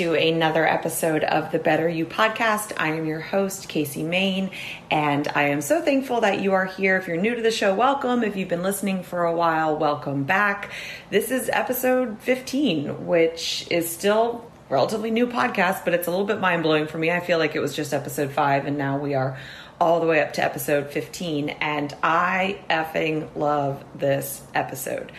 To another episode of the Better You podcast. I am your host, Casey Main, and I am so thankful that you are here. If you're new to the show, welcome. If you've been listening for a while, welcome back. This is episode 15, which is still relatively new podcast, but it's a little bit mind blowing for me. I feel like it was just episode five, and now we are all the way up to episode 15, and I effing love this episode.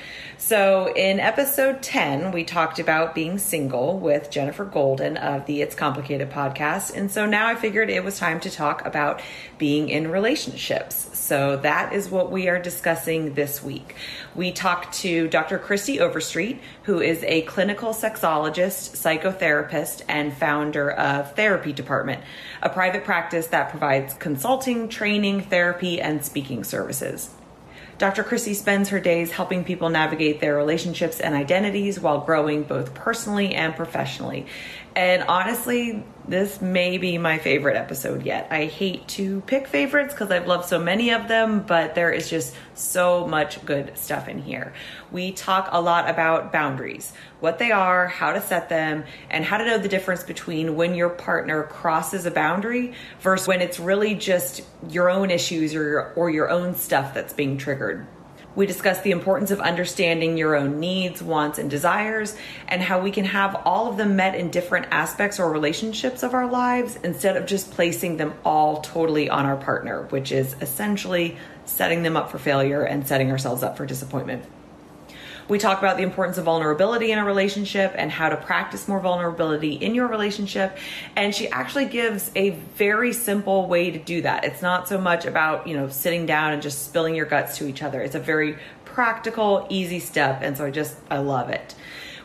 So, in episode 10, we talked about being single with Jennifer Golden of the It's Complicated podcast. And so now I figured it was time to talk about being in relationships. So, that is what we are discussing this week. We talked to Dr. Kristie Overstreet, who is a clinical sexologist, psychotherapist, and founder of Therapy Department, a private practice that provides consulting, training, therapy, and speaking services. Dr. Kristie spends her days helping people navigate their relationships and identities while growing both personally and professionally. And honestly, this may be my favorite episode yet. I hate to pick favorites because I've loved so many of them, but there is just so much good stuff in here. We talk a lot about boundaries, what they are, how to set them, and how to know the difference between when your partner crosses a boundary versus when it's really just your own issues or your, or your own stuff that's being triggered. We discuss the importance of understanding your own needs, wants, and desires, and how we can have all of them met in different aspects or relationships of our lives instead of just placing them all totally on our partner, which is essentially setting them up for failure and setting ourselves up for disappointment. We talk about the importance of vulnerability in a relationship and how to practice more vulnerability in your relationship. And she actually gives a very simple way to do that. It's not so much about, you know, sitting down and just spilling your guts to each other. It's a very practical, easy step. And so I just, I love it.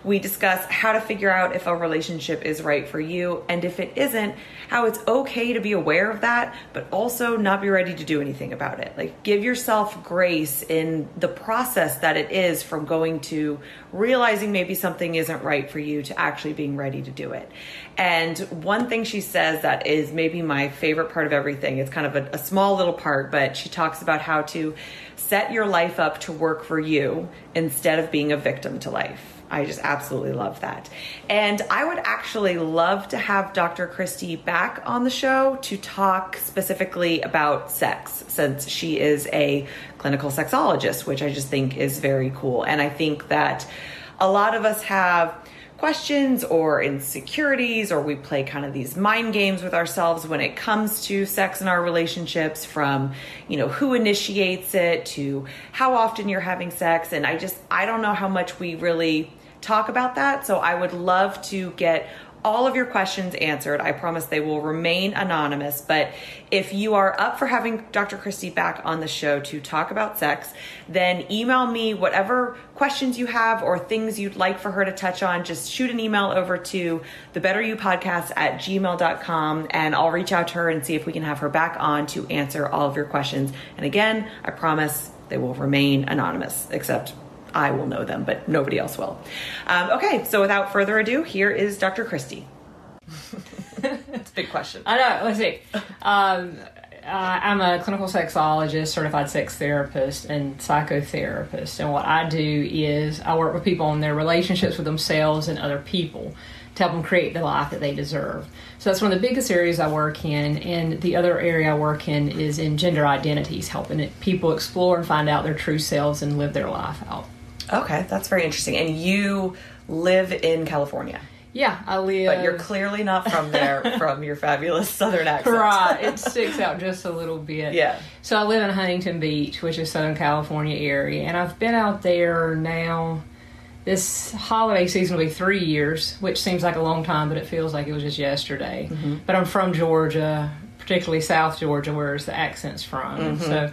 We discuss how to figure out if a relationship is right for you, and if it isn't, how it's okay to be aware of that, but also not be ready to do anything about it. Like, give yourself grace in the process that it is from going to realizing maybe something isn't right for you to actually being ready to do it. And one thing she says that is maybe my favorite part of everything, it's kind of a, a small little part, but she talks about how to set your life up to work for you instead of being a victim to life. I just absolutely love that. And I would actually love to have Dr. Kristie back on the show to talk specifically about sex, since she is a clinical sexologist, which I just think is very cool. And I think that a lot of us have questions or insecurities or we play kind of these mind games with ourselves when it comes to sex in our relationships from you know who initiates it to how often you're having sex and i just i don't know how much we really talk about that. So I would love to get all of your questions answered. I promise they will remain anonymous. But if you are up for having Dr. Kristie back on the show to talk about sex, then email me whatever questions you have or things you'd like for her to touch on. Just shoot an email over to the Better You podcast at gmail.com and I'll reach out to her and see if we can have her back on to answer all of your questions. And again, I promise they will remain anonymous, except I will know them, but nobody else will. Um, okay, so without further ado, here is Dr. Kristie. it's a big question. I know. Let's see. Um, uh, I'm a clinical sexologist, certified sex therapist, and psychotherapist. And what I do is I work with people on their relationships with themselves and other people to help them create the life that they deserve. So that's one of the biggest areas I work in. And the other area I work in is in gender identities, helping people explore and find out their true selves and live their life out. Okay, that's very interesting. And you live in California. Yeah, I live. But you're clearly not from there from your fabulous southern accent. Right, it sticks out just a little bit. Yeah. So I live in Huntington Beach, which is Southern California area, and I've been out there now. This holiday season will be three years, which seems like a long time, but it feels like it was just yesterday. Mm-hmm. But I'm from Georgia, particularly South Georgia, where is the accent's from. Mm-hmm. So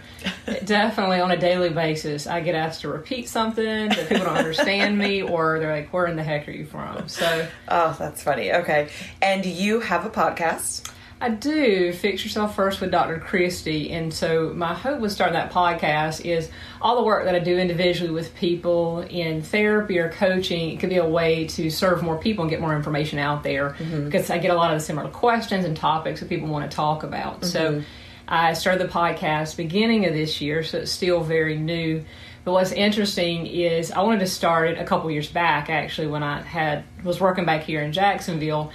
definitely on a daily basis, I get asked to repeat something that people don't understand me, or they're like, "Where in the heck are you from?" So, oh, that's funny. Okay, and you have a podcast. I do. Fix Yourself First with Dr. Kristie. And so, my hope with starting that podcast is all the work that I do individually with people in therapy or coaching. It could be a way to serve more people and get more information out there mm-hmm. because I get a lot of similar questions and topics that people want to talk about. Mm-hmm. So, I started the podcast beginning of this year, so it's still very new But what's interesting is I wanted to start it a couple years back, actually, when I had was working back here in Jacksonville.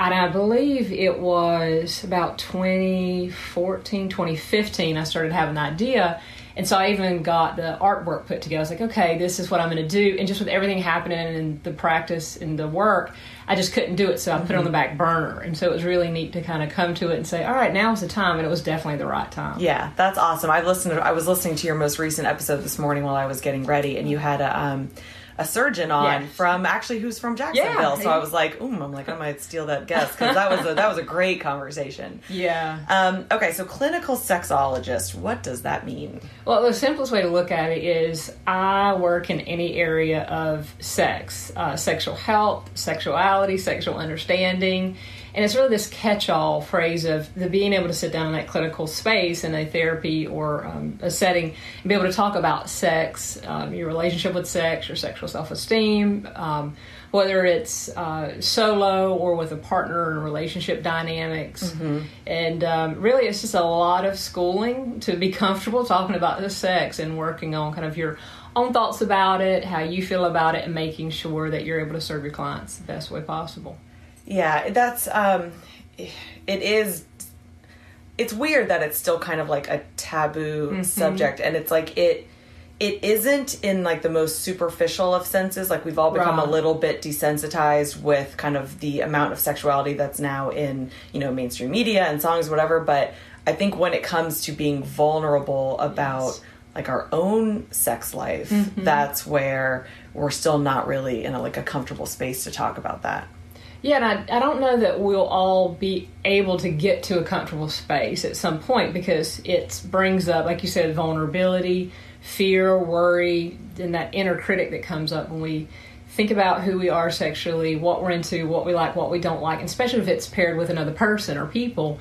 And I believe it was about 2014, 2015, I started having the idea. And so I even got the artwork put together. I was like, okay, this is what I'm going to do. And just with everything happening and the practice and the work, I just couldn't do it. So I put it on the back burner. And so it was really neat to kind of come to it and say, all right, now's the time. And it was definitely the right time. Yeah, that's awesome. I've listened. To, I was listening to your most recent episode this morning while I was getting ready, and you had a. Um, a surgeon on Yes. from actually who's from Jacksonville. Yeah. So I was like, ooh, I'm like, I might steal that guest because that was a, that was a great conversation. Yeah. Um, okay, so clinical sexologist, what does that mean? Well, the simplest way to look at it is I work in any area of sex, uh, sexual health, sexuality, sexual understanding. And it's really this catch all phrase of the being able to sit down in that clinical space in a therapy or um, a setting and be able to talk about sex, um, your relationship with sex, your sexual self esteem, um, whether it's uh, solo or with a partner and relationship dynamics. And um, really, it's just a lot of schooling to be comfortable talking about the sex and working on kind of your own thoughts about it, how you feel about it, and making sure that you're able to serve your clients the best way possible. Yeah, that's um it is it's weird that it's still kind of like a taboo subject and it's like it it isn't in like the most superficial of senses like we've all become Right. a little bit desensitized with kind of the amount of sexuality that's now in you know mainstream media and songs whatever but i think when it comes to being vulnerable about Yes. like our own sex life Mm-hmm. that's where we're still not really in a like a comfortable space to talk about that Yeah, and I, I don't know that we'll all be able to get to a comfortable space at some point because it brings up, like you said, vulnerability, fear, worry, and that inner critic that comes up when we think about who we are sexually, what we're into, what we like, what we don't like, and especially if it's paired with another person or people.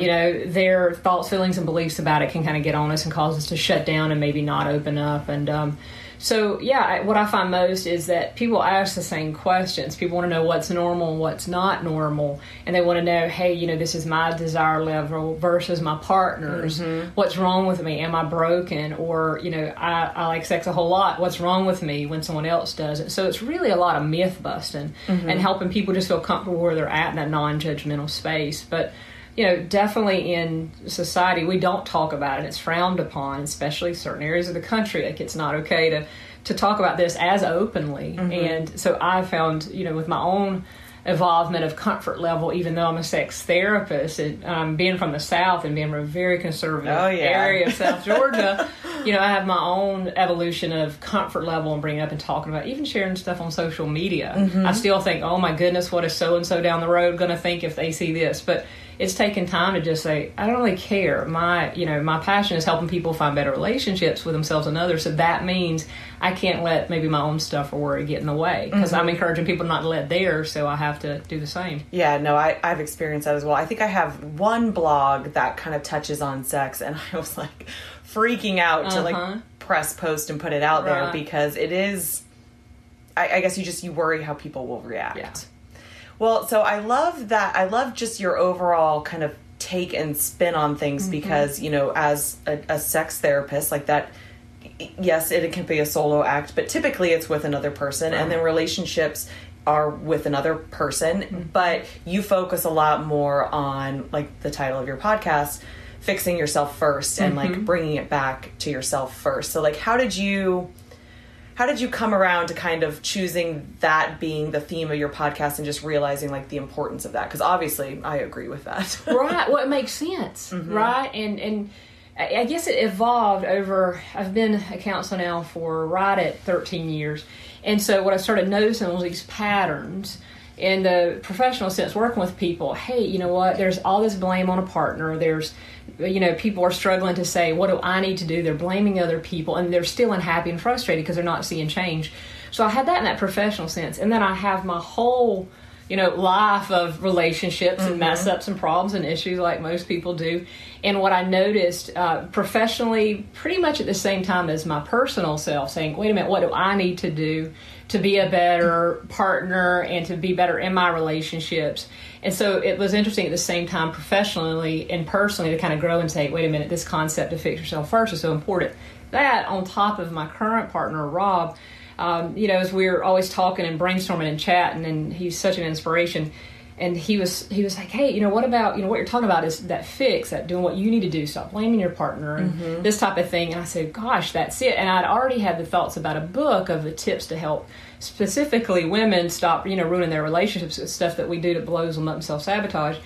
You know, their thoughts, feelings, and beliefs about it can kind of get on us and cause us to shut down and maybe not open up. And um, so, yeah, I- what I find most is that people ask the same questions. People want to know what's normal and what's not normal. And they want to know, hey, you know, this is my desire level versus my partner's. Mm-hmm. What's wrong with me? Am I broken? Or, you know, I, I like sex a whole lot. What's wrong with me when someone else doesn't? So it's really a lot of myth busting mm-hmm. and helping people just feel comfortable where they're at in that non judgmental space. But, you know, definitely in society, we don't talk about it. It's frowned upon, especially certain areas of the country. Like it's not okay to to talk about this as openly. And so I found, you know, with my own involvement of comfort level, even though I'm a sex therapist, and um, being from the South and being from a very conservative Oh, yeah. area of South Georgia, you know, I have my own evolution of comfort level and bringing up and talking about, even sharing stuff on social media. I still think, oh my goodness, what is so and so down the road going to think if they see this? But it's taken time to just say, I don't really care. My, you know, my passion is helping people find better relationships with themselves and others. So that means I can't let maybe my own stuff or worry get in the way because I'm encouraging people not to let theirs. So I have to do the same. Yeah, no, I, I've experienced that as well. I think I have one blog that kind of touches on sex, and I was like freaking out to Uh-huh. like press post and put it out there because it is. I, I guess you just you worry how people will react. Yeah. Well, so I love that. I love just your overall kind of take and spin on things Mm-hmm. because you know, as a, a sex therapist, like that. Yes, it can be a solo act, but typically it's with another person, and then relationships are with another person. Mm-hmm. But you focus a lot more on, like the title of your podcast, fixing yourself 1st and Mm-hmm. like bringing it back to yourself first. So, like, how did you? How did you come around to kind of choosing that being the theme of your podcast and just realizing like the importance of that because obviously i agree with that right well it makes sense Mm-hmm. right and and I guess it evolved over. I've been a counselor now for right at 13 years, and so what I started noticing was these patterns in the professional sense, working with people. Hey, you know what? There's all this blame on a partner. There's, you know, people are struggling to say, what do I need to do? They're blaming other people, and they're still unhappy and frustrated because they're not seeing change. So I had that in that professional sense, and then I have my whole you know, life of relationships and mess ups and problems and issues like most people do. And what I noticed uh, professionally, pretty much at the same time as my personal self, saying, wait a minute, what do I need to do to be a better partner and to be better in my relationships? And so it was interesting at the same time, professionally and personally, to kind of grow and say, wait a minute, this concept to fix yourself first is so important. That on top of my current partner, Rob, um, you know, as we are always talking and brainstorming and chatting, and he's such an inspiration. And he was he was like, hey, you know, what about you know what you're talking about is that fix, that doing what you need to do, stop blaming your partner, and Mm-hmm. this type of thing. And I said, gosh, that's it. And I'd already had the thoughts about a book of the tips to help specifically women stop you know ruining their relationships with stuff that we do that blows them up and self sabotage.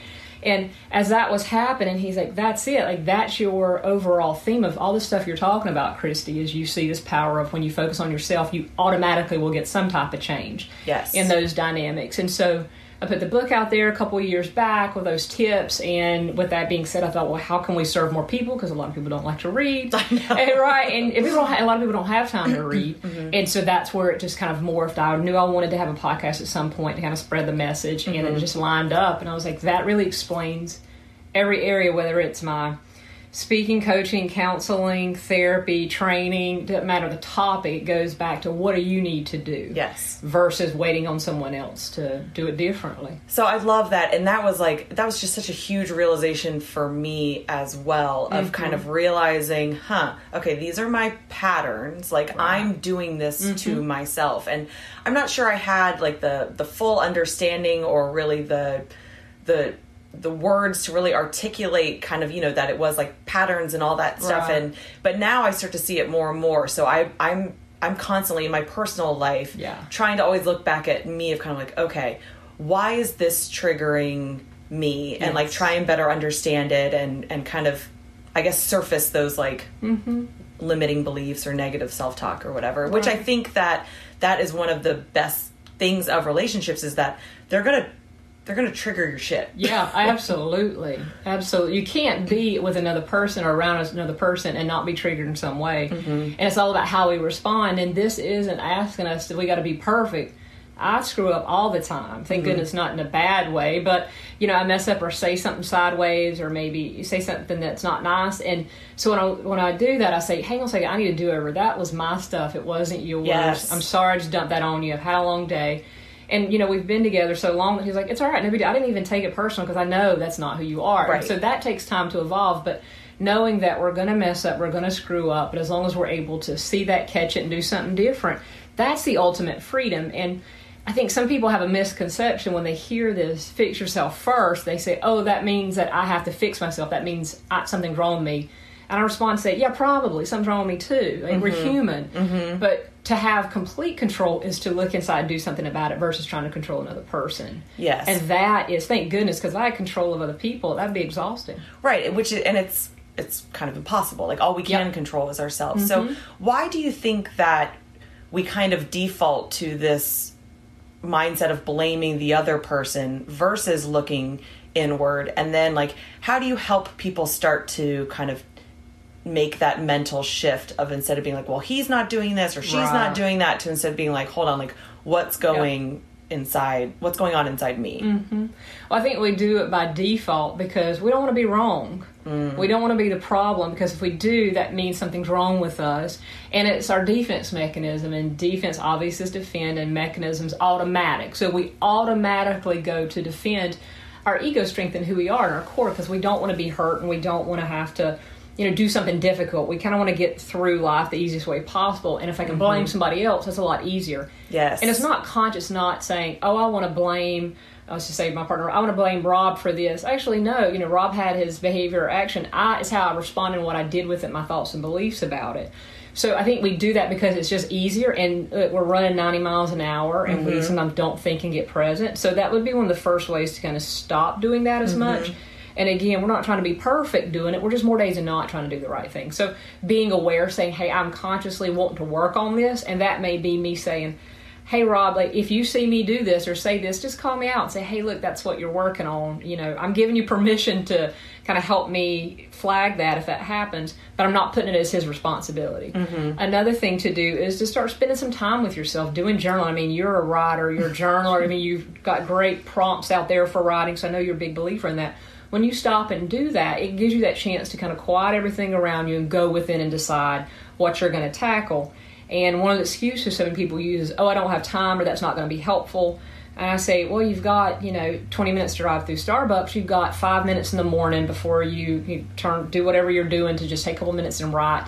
And as that was happening, he's like, "That's it. Like that's your overall theme of all the stuff you're talking about, Kristie. Is you see this power of when you focus on yourself, you automatically will get some type of change Yes. in those dynamics." And so I put the book out there a couple of years back with those tips. And with that being said, I thought, well, how can we serve more people? Because a lot of people don't like to read, and, eh, right? And if people don't, ha- a lot of people don't have time to read, mm-hmm. and so that's where it just kind of morphed. I knew I wanted to have a podcast at some point to kind of spread the message, and it mm-hmm. just lined up. And I was like, that really explains every area, whether it's my speaking, coaching, counseling, therapy, training, doesn't matter the topic, goes back to what do you need to do Yes. versus waiting on someone else to do it differently. So I love that, and that was like that was just such a huge realization for me as well of mm-hmm. kind of realizing, huh, okay, these are my patterns. Like I'm doing this to mm-hmm. myself, and I'm not sure I had like the the full understanding or really the the the words to really articulate kind of you know that it was like patterns and all that stuff Right. and but now I start to see it more and more so I I'm I'm constantly in my personal life Yeah. trying to always look back at me of kind of like okay why is this triggering me and like Yes. try and better understand it and and kind of i guess surface those like mm-hmm. limiting beliefs or negative self-talk or whatever which i think that that is one of the best things of relationships is that they're gonna they're gonna trigger your shit Yeah, absolutely, absolutely. You can't be with another person or around another person and not be triggered in some way. Mm-hmm. And it's all about how we respond. And this isn't asking us that we got to be perfect. I screw up all the time. Thank mm-hmm. goodness, not in a bad way, but you know, I mess up or say something sideways, or maybe say something that's not nice. And so when I when I do that, I say, "Hang on a second, I need to do over. That was my stuff. It wasn't yours. Yes. I'm sorry, I just dumped that on you. I've had a long day." And you know, we've been together so long that he's like, "It's all right, no big deal." I didn't even take it personal because I know that's not who you are. Right. so that takes time to evolve, but knowing that we're going to mess up, we're going to screw up, but as long as we're able to see that, catch it, and do something different, that's the ultimate freedom. And I think some people have a misconception when they hear this fix yourself first. They say, oh, that means that I have to fix myself. That means I, something's wrong with me. And I respond and say, yeah, probably. Something's wrong with me too. Like, We're mm-hmm. human. Mm-hmm. But to have complete control is to look inside and do something about it versus trying to control another person. Yes. And that is, thank goodness, because I had control of other people. That'd be exhausting. right which is and it's it's kind of impossible like all we can Yep. Mm-hmm. control is ourselves so why do you think that we kind of default to this mindset of blaming the other person versus looking inward and then like how do you help people start to kind of make that mental shift of instead of being like well he's not doing this or she's Right. not doing that to instead of being like hold on like what's going inside what's going on inside me mm-hmm. Well, I think we do it by default because we don't want to be wrong. Mm. We don't want to be the problem because if we do, that means something's wrong with us. And it's our defense mechanism. And defense obviously is defend, and mechanism's automatic. So we automatically go to defend our ego strength and who we are and our core because we don't want to be hurt and we don't want to have to. You know, do something difficult. We kind of want to get through life the easiest way possible. And if I can mm-hmm. blame somebody else, that's a lot easier. Yes. And it's not conscious, not saying, oh, I want to blame, I was just say my partner, I want to blame Rob for this. Actually, no, you know, Rob had his behavior or action. I, it's how I responded and what I did with it, my thoughts and beliefs about it. So I think we do that because it's just easier and uh, we're running 90 miles an hour and we mm-hmm. sometimes don't think and get present. So that would be one of the first ways to kind of stop doing that as mm-hmm. much. And again, we're not trying to be perfect doing it. We're just more days than not trying to do the right thing. So being aware, saying, hey, I'm consciously wanting to work on this. And that may be me saying, hey, Rob, like if you see me do this or say this, just call me out and say, hey, look, that's what you're working on. You know, I'm giving you permission to kind of help me flag that if that happens, but I'm not putting it as his responsibility. Mm-hmm. Another thing to do is to start spending some time with yourself, doing journaling. I mean, you're a writer, you're a journaler. I mean, you've got great prompts out there for writing, so I know you're a big believer in that. When you stop and do that, it gives you that chance to kind of quiet everything around you and go within and decide what you're going to tackle. And one of the excuses some people use is, oh, I don't have time or that's not going to be helpful. And I say, well, you've got, you know, 20 minutes to drive through Starbucks. You've got five minutes in the morning before you, you turn, do whatever you're doing to just take a couple minutes and write.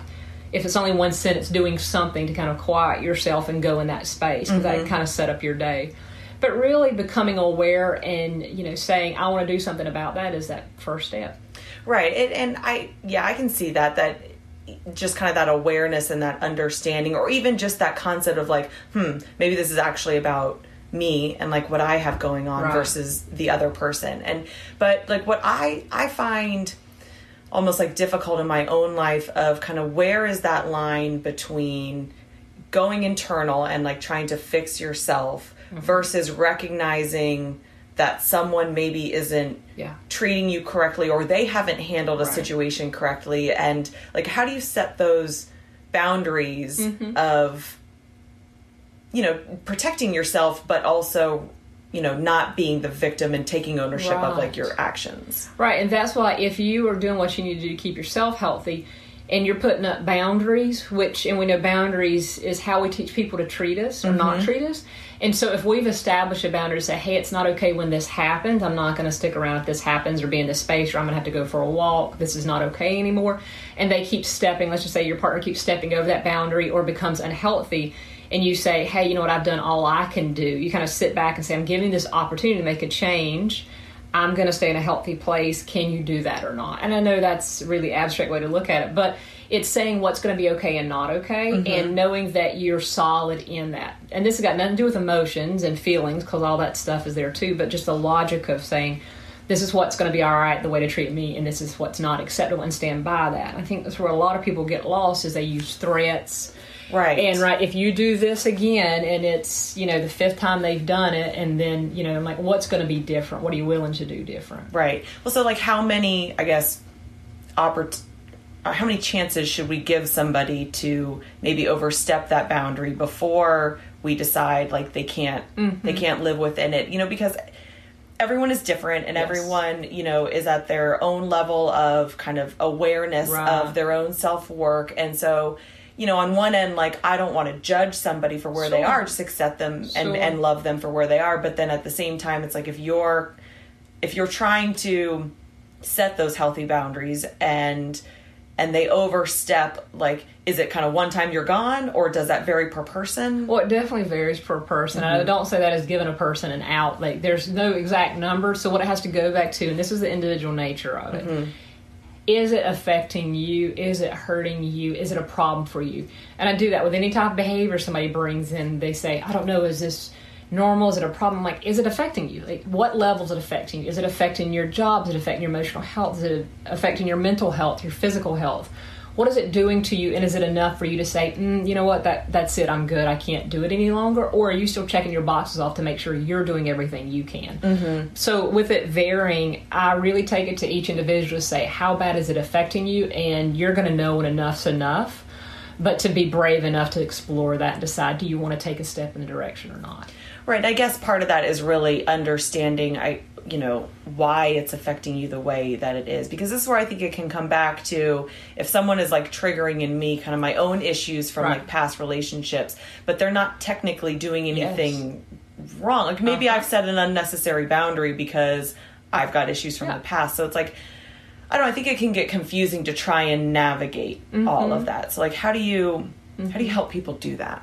if it's only one sentence, doing something to kind of quiet yourself and go in that space because that mm-hmm. kind of set up your day. But really, becoming aware and you know saying I want to do something about that is that first step. Right. It, and I, yeah, I can see that, that just kind of that awareness and that understanding, or even just that concept of like, hmm, maybe this is actually about me and like what I have going on Right. versus the other person. And, but like what I, I find almost like difficult in my own life of kind of where is that line between going internal and like trying to fix yourself. Versus recognizing that someone maybe isn't Yeah. treating you correctly or they haven't handled a Right. situation correctly and like how do you set those boundaries Mm-hmm. of you know protecting yourself but also you know not being the victim and taking ownership of like your actions Right, and that's why if you are doing what you need to do to keep yourself healthy, and you're putting up boundaries, which and we know boundaries is how we teach people to treat us or not treat us. And so if we've established a boundary to say, hey, it's not okay when this happens, I'm not going to stick around if this happens or be in this space or I'm going to have to go for a walk. This is not okay anymore. And they keep stepping, let's just say your partner keeps stepping over that boundary or becomes unhealthy. And you say, hey, you know what, I've done all I can do. You kind of sit back and say, I'm giving this opportunity to make a change. I'm going to stay in a healthy place. Can you do that or not? And I know that's really abstract way to look at it, but it's saying what's going to be okay and not okay, and mm-hmm. knowing that you're solid in that. And this has got nothing to do with emotions and feelings, because all that stuff is there too, but just the logic of saying, this is what's going to be all right, the way to treat me, and this is what's not acceptable, and stand by that. I think that's where a lot of people get lost is they use threats. right And right, if you do this again, and it's you know the fifth time they've done it, and then you know I'm like, what's going to be different? What are you willing to do different? Right. Well, so like how many, I guess, oppor- or how many chances should we give somebody to maybe overstep that boundary before we decide like they can't Mm-hmm. they can't live within it? You know, because everyone is different and Yes. everyone, you know, is at their own level of kind of awareness Right. of their own self-work. And so, you know, on one end like I don't want to judge somebody for where they are, just accept them and and love them for where they are, but then at the same time it's like if you're if you're trying to set those healthy boundaries and and they overstep like is it kind of one time you're gone or does that vary per person Well, it definitely varies per person. I mm-hmm. don't say that as giving a person an out. Like, there's no exact number. So, what it has to go back to, and this is the individual nature of it. Mm-hmm. Is it affecting you? Is it hurting you? Is it a problem for you? And I do that with any type of behavior somebody brings in. They say, I don't know, is this normal? Is it a problem? Like, is it affecting you? Like, what level is it affecting you? Is it affecting your job? Is it affecting your emotional health? Is it affecting your mental health, your physical health? What is it doing to you? And is it enough for you to say, mm, you know what, that that's it, I'm good, I can't do it any longer? Or are you still checking your boxes off to make sure you're doing everything you can? Mm-hmm. So, with it varying, I really take it to each individual to say, how bad is it affecting you? And you're going to know when enough's enough. But to be brave enough to explore that and decide, do you want to take a step in the direction or not? Right i guess part of that is really understanding i you know why it's affecting you the way that it is because this is where i think it can come back to if someone is like triggering in me kind of my own issues from Right. like past relationships but they're not technically doing anything wrong like maybe Uh-huh. i've set an unnecessary boundary because i've got issues from Yeah. the past so it's like I don't know, I think it can get confusing to try and navigate Mm-hmm. all of that. So like how do you how do you help people do that?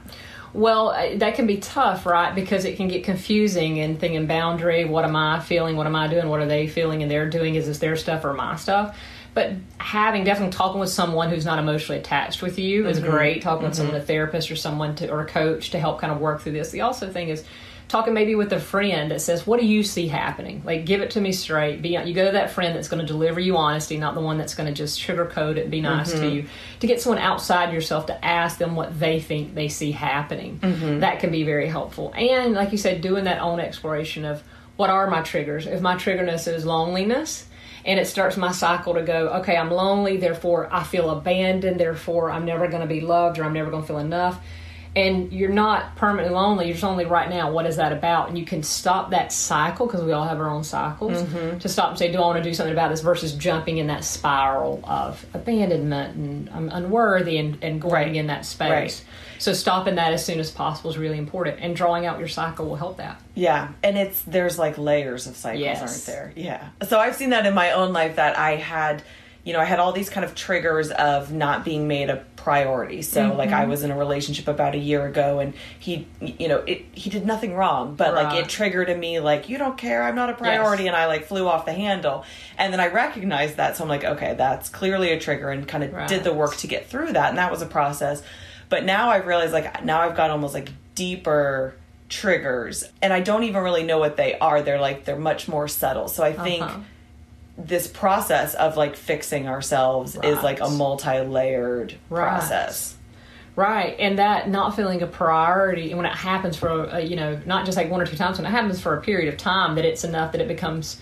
Well, that can be tough, right? Because it can get confusing and thinking boundary. What am I feeling? What am I doing? What are they feeling and they're doing? Is this their stuff or my stuff? But having definitely talking with someone who's not emotionally attached with you is mm-hmm. great. Talking with mm-hmm. someone, a therapist or someone to, or a coach to help kind of work through this. The also thing is talking maybe with a friend that says, "What do you see happening? Like, give it to me straight." Be you go to that friend that's going to deliver you honesty, not the one that's going to just sugarcoat it, and be nice to mm-hmm. you. To get someone outside yourself to ask them what they think they see happening, mm-hmm. that can be very helpful. And like you said, doing that own exploration of what are my triggers. If my triggerness is loneliness. And it starts my cycle to go, okay, I'm lonely, therefore I feel abandoned, therefore I'm never going to be loved or I'm never going to feel enough and you're not permanently lonely you're just lonely right now what is that about and you can stop that cycle because we all have our own cycles mm-hmm. to stop and say do i want to do something about this versus jumping in that spiral of abandonment and i'm unworthy and, and going Right. in that space Right. so stopping that as soon as possible is really important and drawing out your cycle will help that Yeah, and it's there's like layers of cycles, Yes. aren't there? Yeah. So I've seen that in my own life that I had, you know, I had all these kind of triggers of not being made a priority. So mm-hmm. like I was in a relationship about a year ago and he you know, it he did nothing wrong, but right. like it triggered in me like you don't care, I'm not a priority yes. and I like flew off the handle. And then I recognized that so I'm like, okay, that's clearly a trigger and kind of right. did the work to get through that and that was a process. But now I've realized like now I've got almost like deeper triggers and I don't even really know what they are. They're like they're much more subtle. So I think uh-huh this process of like fixing ourselves right. is like a multi-layered right. process right and that not feeling a priority when it happens for a, you know not just like one or two times when it happens for a period of time that it's enough that it becomes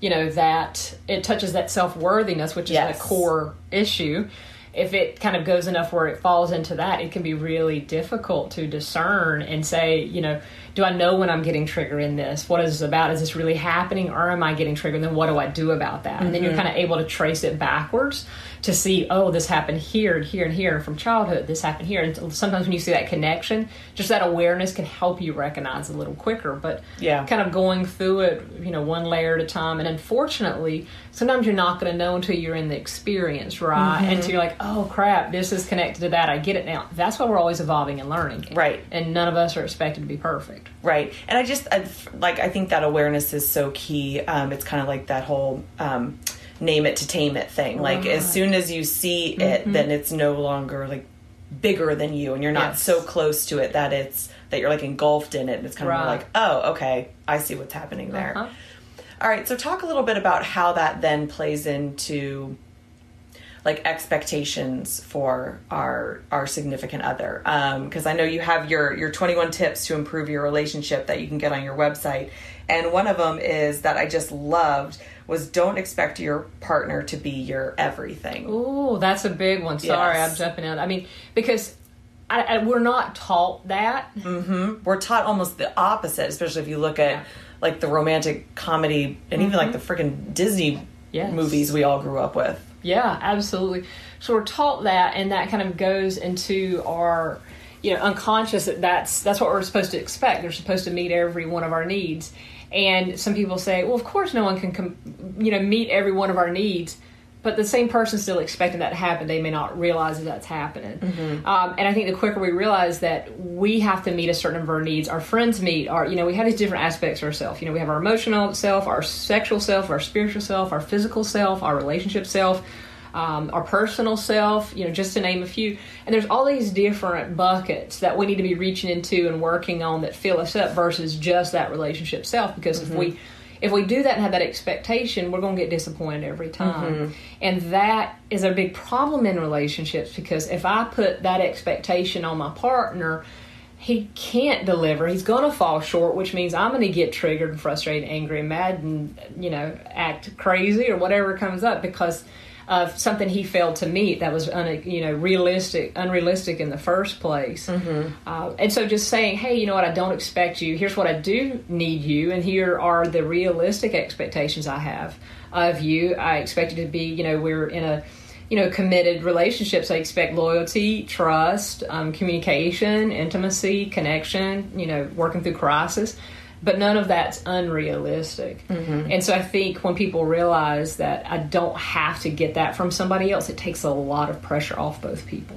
you know that it touches that self-worthiness which is yes. a core issue if it kind of goes enough where it falls into that, it can be really difficult to discern and say, you know, do I know when I'm getting triggered in this? What is this about? Is this really happening or am I getting triggered? And then what do I do about that? Mm-hmm. And then you're mm-hmm. kind of able to trace it backwards to see, oh, this happened here and here and here. And from childhood, this happened here. And sometimes when you see that connection, just that awareness can help you recognize a little quicker. But yeah, kind of going through it, you know, one layer at a time. And unfortunately, sometimes you're not going to know until you're in the experience, right? Mm-hmm. Until you're like, oh crap, this is connected to that. I get it now. That's why we're always evolving and learning. Right. And none of us are expected to be perfect. Right. And I just, I, like, I think that awareness is so key. Um, it's kind of like that whole, um, name it to tame it thing. Like right. as soon as you see it, mm-hmm. then it's no longer like bigger than you, and you're not yes. so close to it that it's that you're like engulfed in it. And it's kind right. of like, oh, okay, I see what's happening there. Uh-huh. All right, so talk a little bit about how that then plays into like expectations for our our significant other because um, I know you have your your 21 tips to improve your relationship that you can get on your website and one of them is that I just loved was don't expect your partner to be your everything. Oh, that's a big one. Sorry, yes. I'm jumping in. I mean, because I, I, we're not taught that. Mm-hmm. We're taught almost the opposite, especially if you look at yeah. like the romantic comedy and mm-hmm. even like mm-hmm. the freaking Disney yes. movies we all grew up with. Yeah, absolutely. So we're taught that, and that kind of goes into our you know unconscious that that's that's what we're supposed to expect. They're supposed to meet every one of our needs and some people say, well, of course, no one can, com- you know, meet every one of our needs. But the same person still expecting that to happen, they may not realize that that's happening. Mm-hmm. Um, and I think the quicker we realize that we have to meet a certain number of needs, our friends meet, our, you know, we have these different aspects of ourselves. You know, we have our emotional self, our sexual self, our spiritual self, our physical self, our relationship self um, our personal self, you know, just to name a few. And there's all these different buckets that we need to be reaching into and working on that fill us up versus just that relationship self. Because mm-hmm. if we if we do that and have that expectation, we're going to get disappointed every time. Mm-hmm. And that is a big problem in relationships because if I put that expectation on my partner, he can't deliver. He's going to fall short, which means I'm going to get triggered and frustrated, angry, and mad, and you know, act crazy or whatever comes up because of something he failed to meet that was un, you know realistic unrealistic in the first place. Mm-hmm. uh, and so just saying hey you know what? I don't expect you. Here's what i do need you and here are the realistic expectations i have of you. I expect you to be you know we're in a you know committed relationships. I expect loyalty trust um, communication intimacy connection you know working through crisis but none of that's unrealistic. Mm-hmm. And so I think when people realize that I don't have to get that from somebody else, it takes a lot of pressure off both people.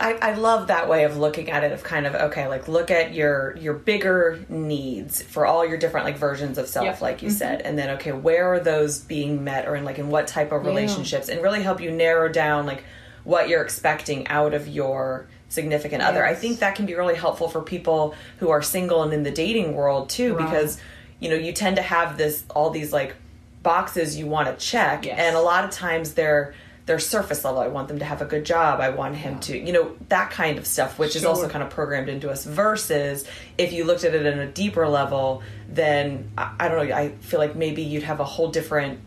I, I, love that way of looking at it of kind of okay like look at your your bigger needs for all your different like versions of self yep. like you mm-hmm. said and then okay where are those being met or in like in what type of relationships yeah. and really help you narrow down like what you're expecting out of your significant yes. other. I think that can be really helpful for people who are single and in the dating world too, right. because you know you tend to have this all these like boxes you want to check, yes. and a lot of times they're they're surface level. I want them to have a good job. I want him yeah. to, you know, that kind of stuff, which sure. is also kind of programmed into us. Versus if you looked at it in a deeper level, then I, I don't know. I feel like maybe you'd have a whole different,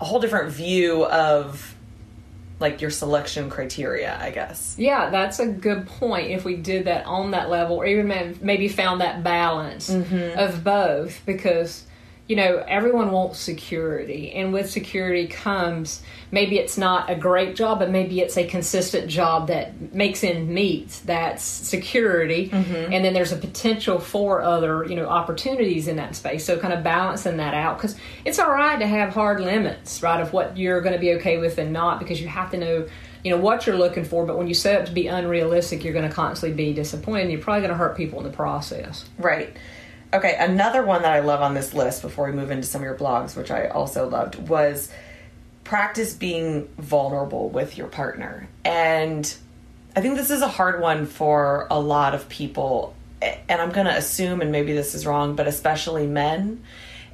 a whole different view of like your selection criteria, I guess. Yeah, that's a good point. If we did that on that level, or even maybe found that balance mm-hmm. of both, because you know, everyone wants security, and with security comes maybe it's not a great job, but maybe it's a consistent job that makes in meets. That's security, mm-hmm. and then there's a potential for other, you know, opportunities in that space. So kind of balancing that out because it's all right to have hard limits, right, of what you're going to be okay with and not, because you have to know you know what you're looking for but when you set up to be unrealistic you're going to constantly be disappointed and you're probably going to hurt people in the process right Okay, another one that I love on this list before we move into some of your blogs, which I also loved, was practice being vulnerable with your partner. And I think this is a hard one for a lot of people. And I'm going to assume and maybe this is wrong, but especially men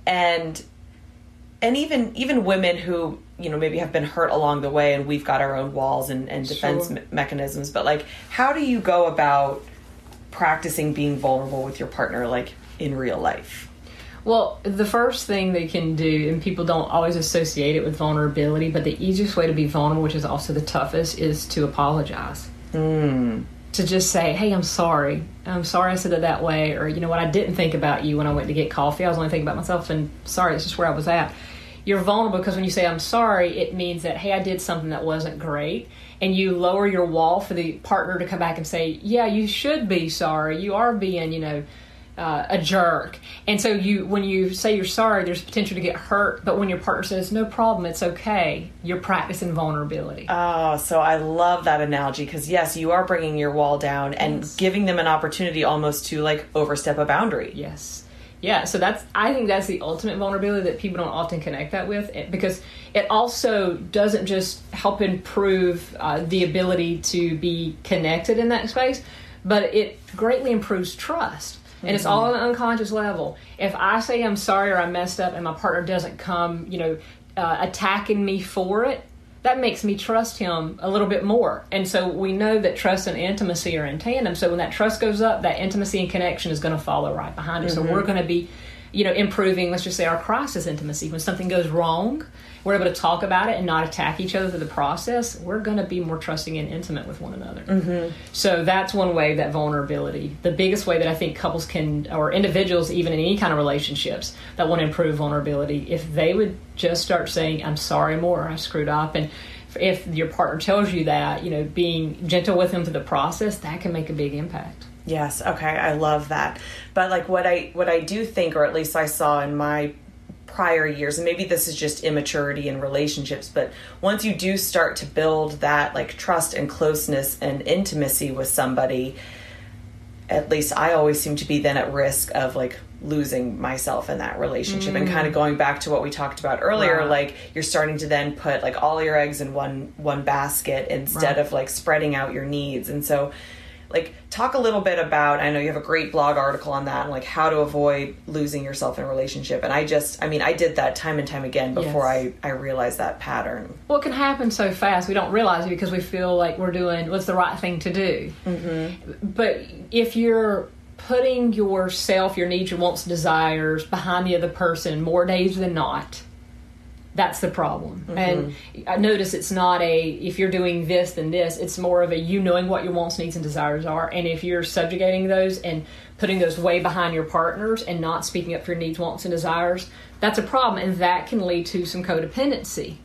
and and even even women who, you know, maybe have been hurt along the way and we've got our own walls and, and defense sure. me- mechanisms, but like how do you go about practicing being vulnerable with your partner like in real life? Well, the first thing they can do, and people don't always associate it with vulnerability, but the easiest way to be vulnerable, which is also the toughest, is to apologize. Mm. To just say, hey, I'm sorry. I'm sorry I said it that way. Or, you know what, I didn't think about you when I went to get coffee. I was only thinking about myself, and sorry, it's just where I was at. You're vulnerable because when you say, I'm sorry, it means that, hey, I did something that wasn't great. And you lower your wall for the partner to come back and say, yeah, you should be sorry. You are being, you know, uh, a jerk. And so you, when you say you're sorry, there's potential to get hurt. But when your partner says no problem, it's okay, you're practicing vulnerability. Oh, so I love that analogy because yes, you are bringing your wall down and yes. giving them an opportunity almost to like overstep a boundary. Yes. Yeah, so that's I think that's the ultimate vulnerability that people don't often connect that with because it also doesn't just help improve uh, the ability to be connected in that space, but it greatly improves trust and it's all on an unconscious level. If I say I'm sorry or I messed up, and my partner doesn't come, you know, uh, attacking me for it, that makes me trust him a little bit more. And so we know that trust and intimacy are in tandem. So when that trust goes up, that intimacy and connection is going to follow right behind it. Mm-hmm. So we're going to be, you know, improving. Let's just say our crisis intimacy. When something goes wrong, we're able to talk about it and not attack each other through the process, we're going to be more trusting and intimate with one another. Mm-hmm. So that's one way that vulnerability, the biggest way that I think couples can, or individuals, even in any kind of relationships that want to improve vulnerability, if they would just start saying, I'm sorry more, I screwed up. And if your partner tells you that, you know, being gentle with them through the process, that can make a big impact. Yes, okay, I love that. But like what I what I do think or at least I saw in my prior years and maybe this is just immaturity in relationships but once you do start to build that like trust and closeness and intimacy with somebody at least i always seem to be then at risk of like losing myself in that relationship mm. and kind of going back to what we talked about earlier right. like you're starting to then put like all your eggs in one one basket instead right. of like spreading out your needs and so like talk a little bit about i know you have a great blog article on that and like how to avoid losing yourself in a relationship and i just i mean i did that time and time again before yes. i i realized that pattern well it can happen so fast we don't realize it because we feel like we're doing what's the right thing to do mm-hmm. but if you're putting yourself your needs your wants desires behind the other person more days than not that's the problem. Mm-hmm. And I notice it's not a if you're doing this then this. It's more of a you knowing what your wants, needs, and desires are. And if you're subjugating those and putting those way behind your partners and not speaking up for your needs, wants, and desires, that's a problem, and that can lead to some codependency,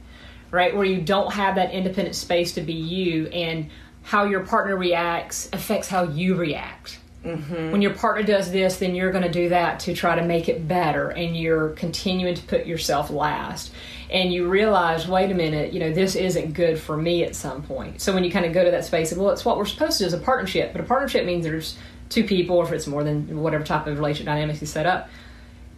right? Where you don't have that independent space to be you, and how your partner reacts affects how you react. Mm-hmm. When your partner does this, then you're going to do that to try to make it better, and you're continuing to put yourself last and you realize, wait a minute, you know, this isn't good for me at some point. So when you kind of go to that space of, well, it's what we're supposed to do as a partnership, but a partnership means there's two people, or if it's more than whatever type of relationship dynamics you set up.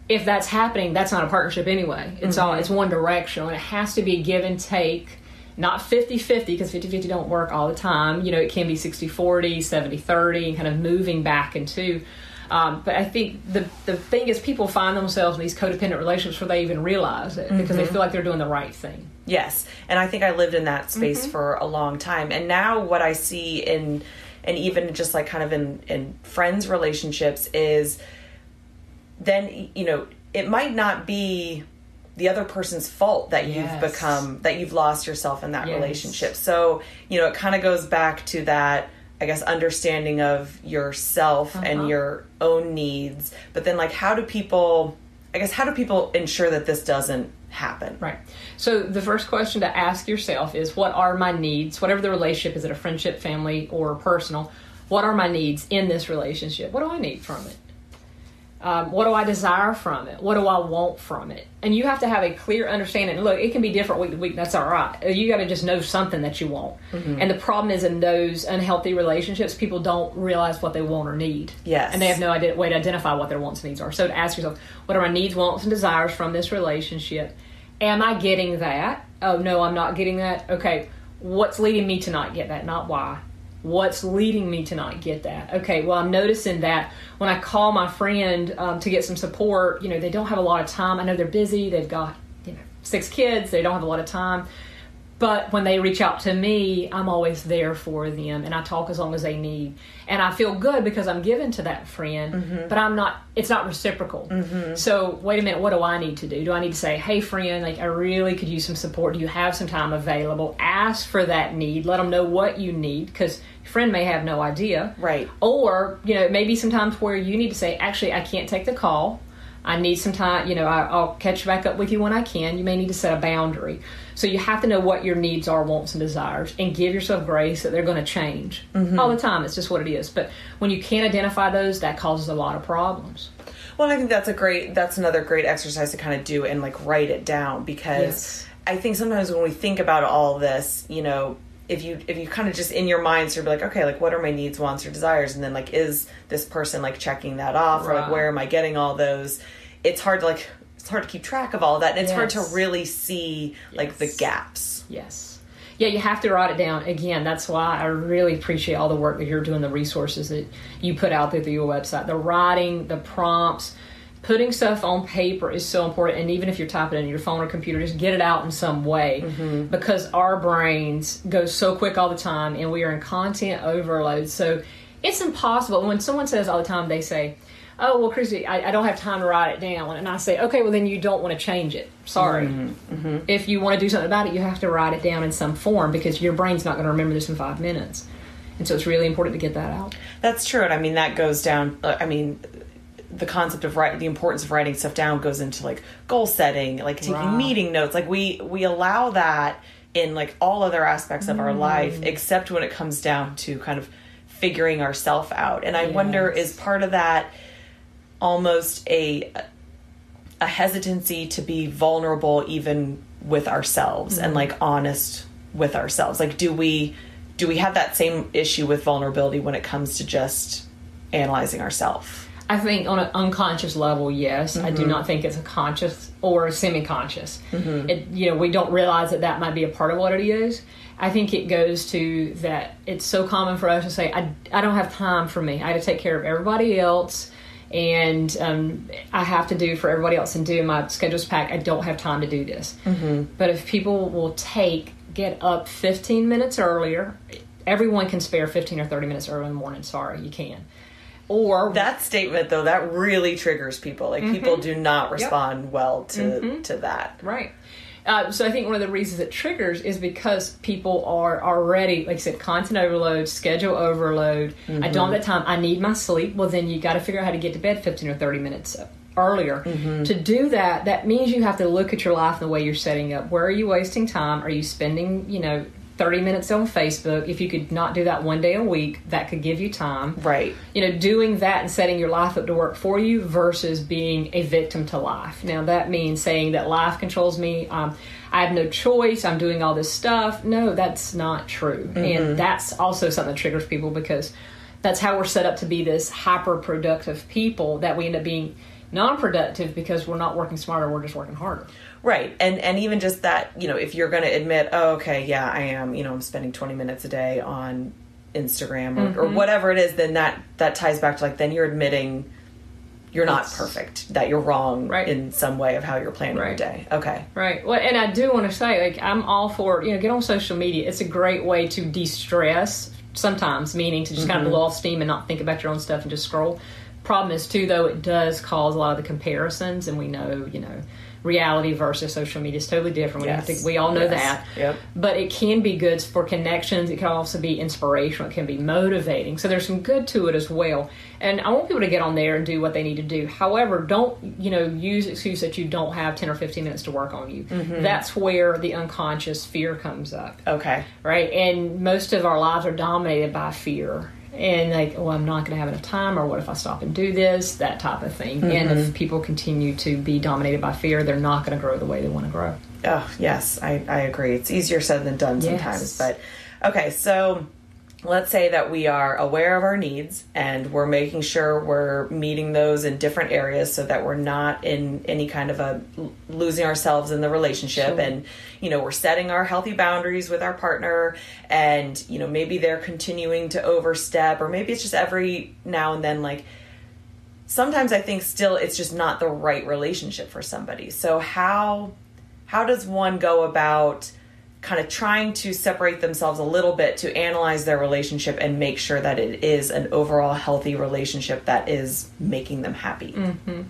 If that's happening, that's not a partnership anyway. It's mm-hmm. all it's one directional, and it has to be a give and take not 50-50 because 50-50 don't work all the time you know it can be 60-40 70-30 and kind of moving back into um, but I think the the thing is, people find themselves in these codependent relationships before they even realize it because mm-hmm. they feel like they're doing the right thing. Yes, and I think I lived in that space mm-hmm. for a long time, and now what I see in and even just like kind of in in friends relationships is then you know it might not be the other person's fault that you've yes. become that you've lost yourself in that yes. relationship so you know it kind of goes back to that I guess understanding of yourself uh-huh. and your own needs. But then like how do people I guess how do people ensure that this doesn't happen? Right. So the first question to ask yourself is what are my needs? Whatever the relationship is it a friendship, family, or personal, what are my needs in this relationship? What do I need from it? Um, what do I desire from it? What do I want from it? And you have to have a clear understanding. Look, it can be different week to week. That's all right. You got to just know something that you want. Mm-hmm. And the problem is in those unhealthy relationships, people don't realize what they want or need. Yes. And they have no idea, way to identify what their wants and needs are. So to ask yourself, what are my needs, wants, and desires from this relationship? Am I getting that? Oh, no, I'm not getting that. Okay, what's leading me to not get that? Not why what's leading me to not get that. Okay well i'm noticing that when i call my friend um, to get some support you know they don't have a lot of time. I know they're busy. They've got you know six kids. They don't have a lot of time but when they reach out to me, I'm always there for them and I talk as long as they need. And I feel good because I'm given to that friend, mm-hmm. but I'm not, it's not reciprocal. Mm-hmm. So, wait a minute, what do I need to do? Do I need to say, hey, friend, like, I really could use some support? Do you have some time available? Ask for that need. Let them know what you need because your friend may have no idea. Right. Or, you know, maybe sometimes where you need to say, actually, I can't take the call. I need some time, you know, I, will catch back up with you when I can. You may need to set a boundary. So you have to know what your needs are, wants, and desires, and give yourself grace that they're going to change mm-hmm. all the time. It's just what it is. But when you can't identify those, that causes a lot of problems. Well, I think that's a great, that's another great exercise to kind of do and like write it down because yes. I think sometimes when we think about all this, you know, if you if you kind of just in your mind sort of be like okay like what are my needs wants or desires? And then like is this person like checking that off? Right. or like where am i getting all those? It's hard to like it's hard to keep track of all of that and it's yes. hard to really see like yes. the gaps. Yes. Yeah you have to write it down. Again that's why i really appreciate all the work that you're doing the resources that you put out there through your website. The writing the prompts putting stuff on paper is so important and even if you're typing it in your phone or computer just get it out in some way. Mm-hmm. because our brains go so quick all the time and we are in content overload. So it's impossible. When someone says all the time they say oh well Kristie I, I, don't have time to write it down. And i say okay well then you don't want to change it. Sorry. Mm-hmm. Mm-hmm. if you want to do something about it you have to write it down in some form because your brain's not going to remember this in five minutes. And so it's really important to get that out. That's true and i mean that goes down uh, i mean the concept of writing the importance of writing stuff down goes into like goal setting like taking right. meeting notes like we we allow that in like all other aspects of mm. our life except when it comes down to kind of figuring ourself out and i yes. wonder is part of that almost a a hesitancy to be vulnerable even with ourselves mm. and like honest with ourselves like do we do we have that same issue with vulnerability when it comes to just analyzing ourselves I think on an unconscious level, yes. Mm-hmm. I do mm-hmm. not think it's a conscious or a semi-conscious. Mm-hmm. It, you know, we don't realize that that might be a part of what it is. I think it goes to that it's so common for us to say, I, I don't have time for me. I have to take care of everybody else and um, I have to do for everybody else and do my schedule's packed. I don't have time to do this. Mm-hmm. But if people will take, get up 15 minutes earlier, everyone can spare 15 or 30 minutes early in the morning. Sorry, you can or that statement though that really triggers people like mm-hmm. people do not respond yep. well to mm-hmm. to that right uh, so I think one of the reasons it triggers is because people are already, like I said, content overload, schedule overload. Mm-hmm. I don't have that time. I need my sleep. Well, then you got to figure out how to get to bed 15 or 30 minutes earlier. Mm-hmm. To do that, that means you have to look at your life and the way you're setting up. Where are you wasting time? Are you spending, you know, 30 minutes on Facebook. If you could not do that one day a week, that could give you time. Right. You know, doing that and setting your life up to work for you versus being a victim to life. Now, that means saying that life controls me. Um, I have no choice. I'm doing all this stuff. No, that's not true. Mm-hmm. And that's also something that triggers people because that's how we're set up to be this hyper productive people that we end up being non productive because we're not working smarter, we're just working harder. Right. And and even just that, you know, if you're going to admit, oh, okay, yeah, I am, you know, I'm spending 20 minutes a day on Instagram or, mm-hmm. or whatever it is, then that that ties back to like then you're admitting you're not it's, perfect, that you're wrong right. in some way of how you're planning right. your day. Okay. Right. Well, and I do want to say, like, I'm all for, you know, get on social media. It's a great way to de stress sometimes, meaning to just mm-hmm. kind of blow off steam and not think about your own stuff and just scroll. Problem is, too, though, it does cause a lot of the comparisons, and we know, you know, reality versus social media is totally different. We, Yes. to, we all know Yes. that. Yep. But it can be good for connections. It can also be inspirational. It can be motivating. So there's some good to it as well. And I want people to get on there and do what they need to do. However, don't you know use excuse that you don't have 10 or 15 minutes to work on you. Mm-hmm. That's where the unconscious fear comes up Okay. right? And most of our lives are dominated by fear. And like, oh, I'm not going to have enough time, or what if I stop and do this? That type of thing. And Mm-hmm. if people continue to be dominated by fear, they're not going to grow the way they want to grow. Oh, yes, I, I agree. It's easier said than done sometimes. But okay, so let's say that we are aware of our needs and we're making sure we're meeting those in different areas so that we're not in any kind of a losing ourselves in the relationship Sure. and you know we're setting our healthy boundaries with our partner and you know maybe they're continuing to overstep or maybe it's just every now and then like sometimes I think still it's just not the right relationship for somebody. So how how does one go about kind of trying to separate themselves a little bit to analyze their relationship and make sure that it is an overall healthy relationship that is making them happy? Mm-hmm.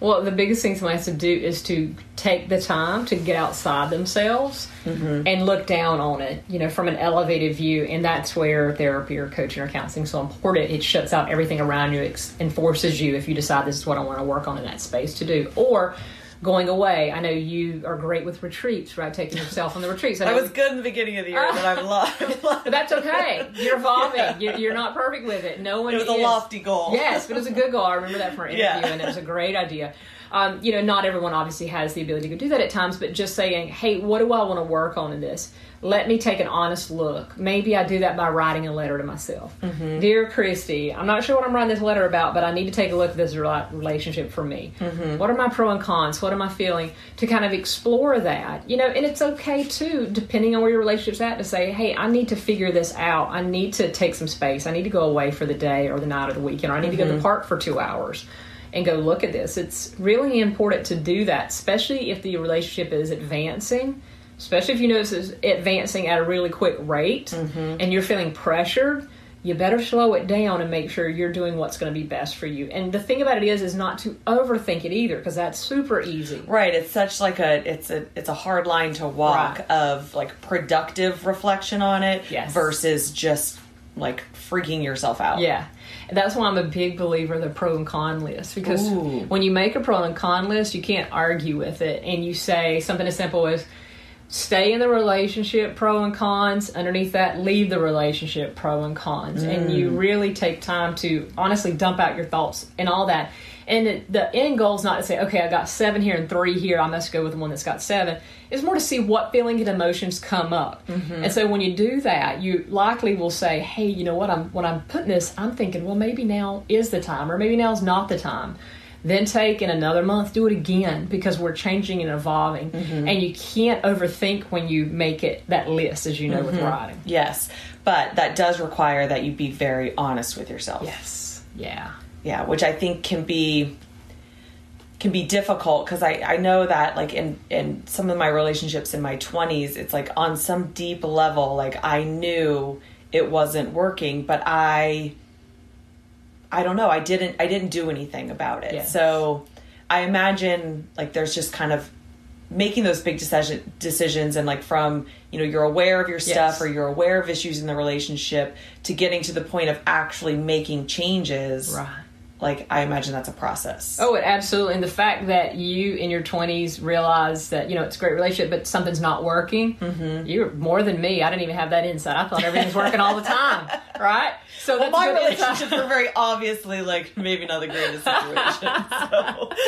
Well, the biggest thing someone has to do is to take the time to get outside themselves mm-hmm. and look down on it, you know, from an elevated view. And that's where therapy or coaching or counseling is so important. It shuts out everything around you and forces you, if you decide this is what I want to work on in that space, to do. Or going away. I know you are great with retreats, right? Taking yourself on the retreats. I know- was good in the beginning of the year, but I've lost. but that's okay. You're evolving. You're, you're not perfect with it. No one It was a is. lofty goal. Yes, but it was a good goal. I remember that from our interview, Yeah. and it was a great idea. Um, you know, not everyone obviously has the ability to do that at times, but just saying, hey, what do I want to work on in this? Let me take an honest look. Maybe I do that by writing a letter to myself. Mm-hmm. Dear Kristie, I'm not sure what I'm writing this letter about, but I need to take a look at this relationship for me. Mm-hmm. What are my pro and cons? What am I feeling? To kind of explore that, you know, and it's okay too, depending on where your relationship's at, to say, hey, I need to figure this out. I need to take some space. I need to go away for the day or the night or the weekend, or I need to go to the park for two hours and go look at this. It's really important to do that, especially if the relationship is advancing, especially if you notice it's advancing at a really quick rate mm-hmm. and you're feeling pressured. You better slow it down and make sure you're doing what's going to be best for you. And the thing about it is, is not to overthink it either, because that's super easy. Right, it's such like a it's a it's a hard line to walk Right. of like productive reflection on it Yes. versus just like freaking yourself out. Yeah. That's why I'm a big believer of the pro and con list because Ooh. when you make a pro and con list, you can't argue with it. And you say something as simple as stay in the relationship, pro and cons. Underneath that, leave the relationship, pro and cons. And you mm. really take time to honestly dump out your thoughts and all that. And the, end goal is not to say, okay, I got seven here and three here. I must go with the one that's got seven. It's more to see what feeling and emotions come up. Mm-hmm. And so when you do that, you likely will say, hey, you know what? I'm when I'm putting this, I'm thinking, well, maybe now is the time, or maybe now is not the time. Then take in another month, do it again because we're changing and evolving. Mm-hmm. And you can't overthink when you make it that list, as you know, with mm-hmm. writing. Yes, but that does require that you be very honest with yourself. Yes. Yeah. yeah which i think can be can be difficult because I, I know that like in in some of my relationships in my 20s it's like on some deep level like i knew it wasn't working but i i don't know i didn't i didn't do anything about it so i imagine like there's just kind of making those big decision decisions and like from you know you're aware of your stuff Yes. or you're aware of issues in the relationship to getting to the point of actually making changes Right. Like i imagine that's a process Oh, it absolutely. And the fact that you in your 20s realize that, you know, it's a great relationship, but something's not working, Mm-hmm. you're more than me. I didn't even have that insight. I thought everything's working all the time, right? So well, my good insight. relationships are very obviously like maybe not the greatest situation so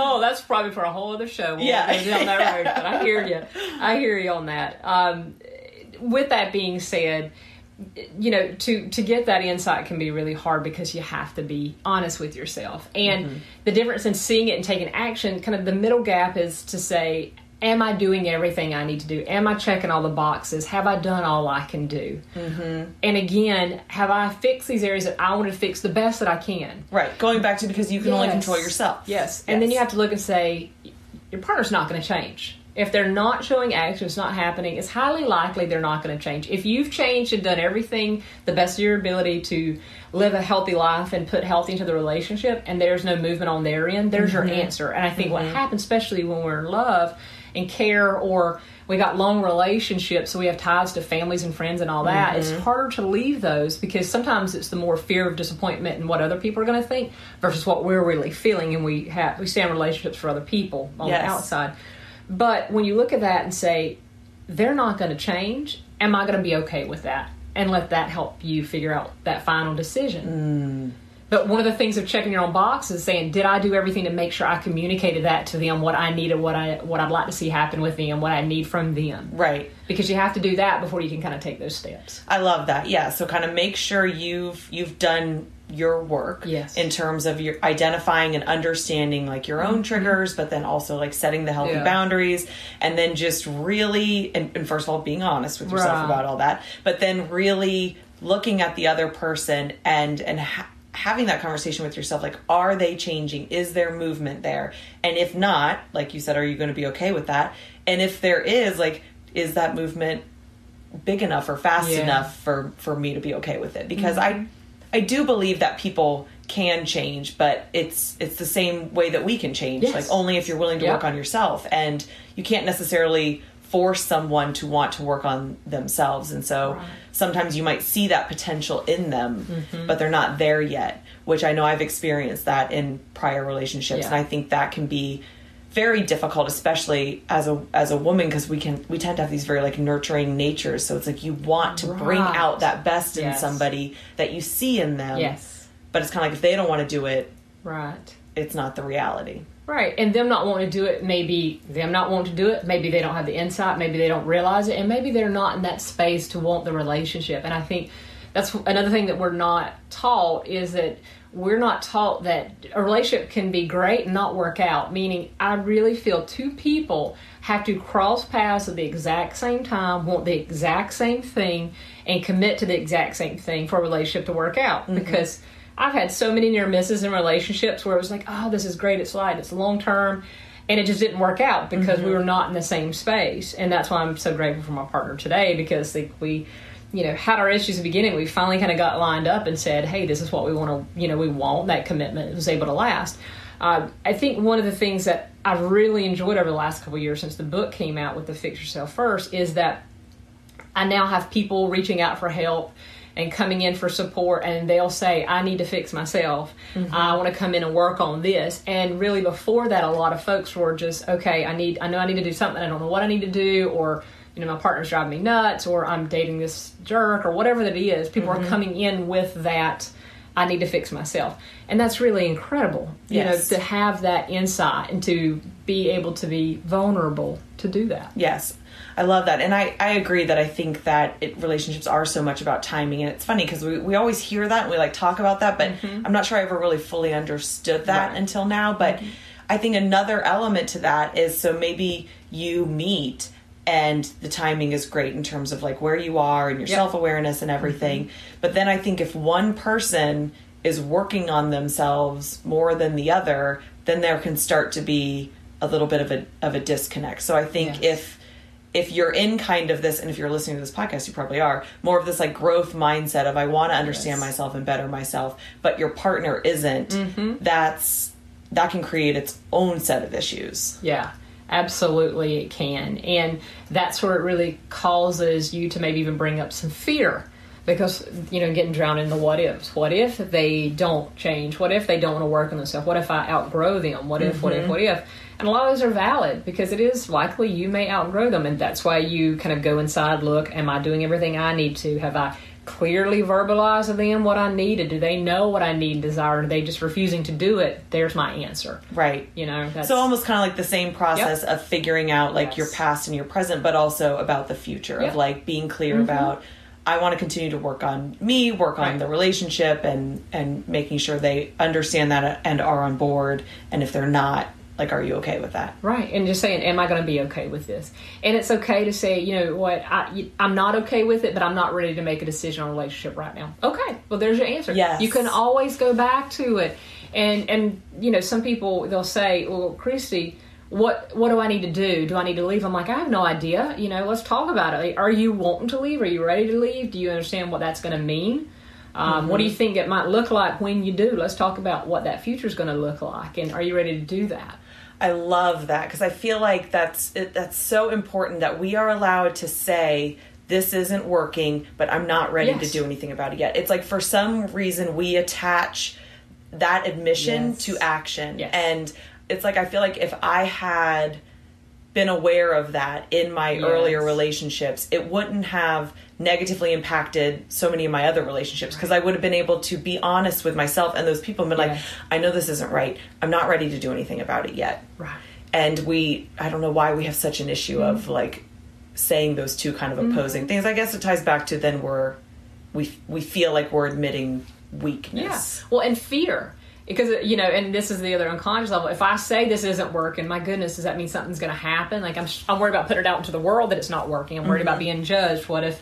Oh, that's probably for a whole other show. We'll Yeah. down that road. But I hear you. I hear you on that. Um, with that being said, you know, to to get that insight can be really hard because you have to be honest with yourself. And Mm-hmm. the difference in seeing it and taking action, kind of the middle gap is to say, Am I doing everything I need to do? Am I checking all the boxes? Have I done all I can do? Mm-hmm. And again, have I fixed these areas that I want to fix the best that I can? right going back to because you can only control yourself Yes. And then you have to look and say, your partner's not going to change. If they're not showing action, it's not happening, it's highly likely they're not going to change. If you've changed and done everything the best of your ability to live a healthy life and put health into the relationship, and there's no movement on their end, there's your mm-hmm. answer. And I think what mm-hmm. happens, especially when we're in love and care or we got long relationships, so we have ties to families and friends and all that. It's mm-hmm. harder to leave those because sometimes it's the more fear of disappointment and what other people are going to think versus what we're really feeling, and we have we stay in relationships for other people on Yes. the outside. But when you look at that and say they're not going to change, am I going to be okay with that? And let that help you figure out that final decision. Mm. But one of the things of checking your own box is saying, did I do everything to make sure I communicated that to them, what I needed, what I what I'd like to see happen with them, what I need from them? Right. Because you have to do that before you can kind of take those steps. I love that. Yeah. So kind of make sure you've you've done your work Yes. in terms of your identifying and understanding like your own triggers, but then also like setting the healthy Mm-hmm. Yeah. boundaries and then just really and, and first of all being honest with yourself Right. about all that, but then really looking at the other person and and ha- having that conversation with yourself like are they changing is there movement there and if not like you said are you going to be okay with that and if there is like is that movement big enough or fast Yeah. enough for for me to be okay with it because i i do believe that people can change but it's it's the same way that we can change Yes. like only if you're willing to Yeah. work on yourself and you can't necessarily force someone to want to work on themselves and so Right. sometimes you might see that potential in them Mm-hmm. but they're not there yet which i know i've experienced that in prior relationships Yeah. and i think that can be very difficult especially as a as a woman because we can we tend to have these very like nurturing natures so it's like you want to bring out that best in Yes. somebody that you see in them Yes. but it's kind of like if they don't want to do it Right. it's not the reality Right. And them not wanting to do it, maybe them not wanting to do it, maybe they don't have the insight, maybe they don't realize it, and maybe they're not in that space to want the relationship. And I think that's another thing that we're not taught is that we're not taught that a relationship can be great and not work out. Meaning, I really feel two people have to cross paths at the exact same time, want the exact same thing, and commit to the exact same thing for a relationship to work out. Mm-hmm. Because I've had so many near misses in relationships where it was like, oh, this is great, it's light, it's long term, and it just didn't work out because we mm-hmm. were not in the same space. And that's why I'm so grateful for my partner today because like, we, you know, had our issues at the beginning. We finally kind of got lined up and said, hey, this is what we want to, you know, we want. That commitment It was able to last. Uh, I think one of the things that I've really enjoyed over the last couple of years since the book came out with the Fix Yourself First is that I now have people reaching out for help and coming in for support, and they'll say, I need to fix myself. I want to come in and work on this. And really, before that, a lot of folks were just, okay, I need, I know I need to do something, I don't know what I need to do, or, you know, my partner's driving me nuts, or I'm dating this jerk, or whatever that is. People are mm-hmm. coming in with that. I need to fix myself. And that's really incredible, you Yes. know, to have that insight and to be able to be vulnerable to do that. Yes, I love that, and I I agree that I think that it, relationships are so much about timing, and it's funny because we we always hear that and we like talk about that, but mm-hmm. I'm not sure I ever really fully understood that Right. until now. But mm-hmm. I think another element to that is so maybe you meet. And the timing is great in terms of like where you are and your Yep. self awareness and everything. But then I think if one person is working on themselves more than the other, then there can start to be a little bit of a of a disconnect. So I think Yes. if if you're in kind of this and if you're listening to this podcast you probably are more of this like growth mindset of i want to understand Yes. myself and better myself but your partner isn't Mm-hmm. that's that can create its own set of issues Yeah, absolutely it can. And that's where it really causes you to maybe even bring up some fear. Because, you know, getting drowned in the what ifs. What if they don't change? What if they don't want to work on themselves? What if I outgrow them? What if, what if, mm-hmm. what if? And a lot of those are valid because it is likely you may outgrow them. And that's why you kind of go inside, look, am I doing everything I need to? Have I clearly verbalize to them what I needed? Do they know what I need and desire? Are they just refusing to do it? There's my answer. right You know, that's so almost kind of like the same process of figuring out like your past and your present but also about the future Yep. Mm-hmm. of like being clear about I want to continue to work on me, work on Right. the relationship and and making sure they understand that and are on board and if they're not like are you okay with that? Right, and just saying, am I going to be okay with this? And it's okay to say, you know what, I, I'm not okay with it, but I'm not ready to make a decision on a relationship right now. Okay, well, there's your answer. Yes. you can always go back to it, and and you know, some people they'll say, well, Kristie, what what do I need to do? Do I need to leave? I'm like, I have no idea. You know, let's talk about it. Are you wanting to leave? Are you ready to leave? Do you understand what that's going to mean? Um, mm-hmm. What do you think it might look like when you do? Let's talk about what that future is going to look like, and are you ready to do that? I love that because I feel like that's it, that's so important that we are allowed to say this isn't working, but I'm not ready yes. to do anything about it yet. It's like for some reason we attach that admission yes. to action, yes. and it's like I feel like if I had been aware of that in my yes. earlier relationships, it wouldn't have negatively impacted so many of my other relationships because I would have been able to be honest with myself and those people and be yes. like, I know this isn't right. I'm not ready to do anything about it yet. Right. And we, I don't know why we have such an issue mm-hmm. of like saying those two kind of opposing mm-hmm. things. I guess it ties back to then we're, we, we feel like we're admitting weakness. Yeah. Well, and fear because you know and this is the other unconscious level if i say this isn't working my goodness does that mean something's going to happen like i'm i'm worried about putting it out into the world that it's not working i'm worried mm-hmm. about being judged what if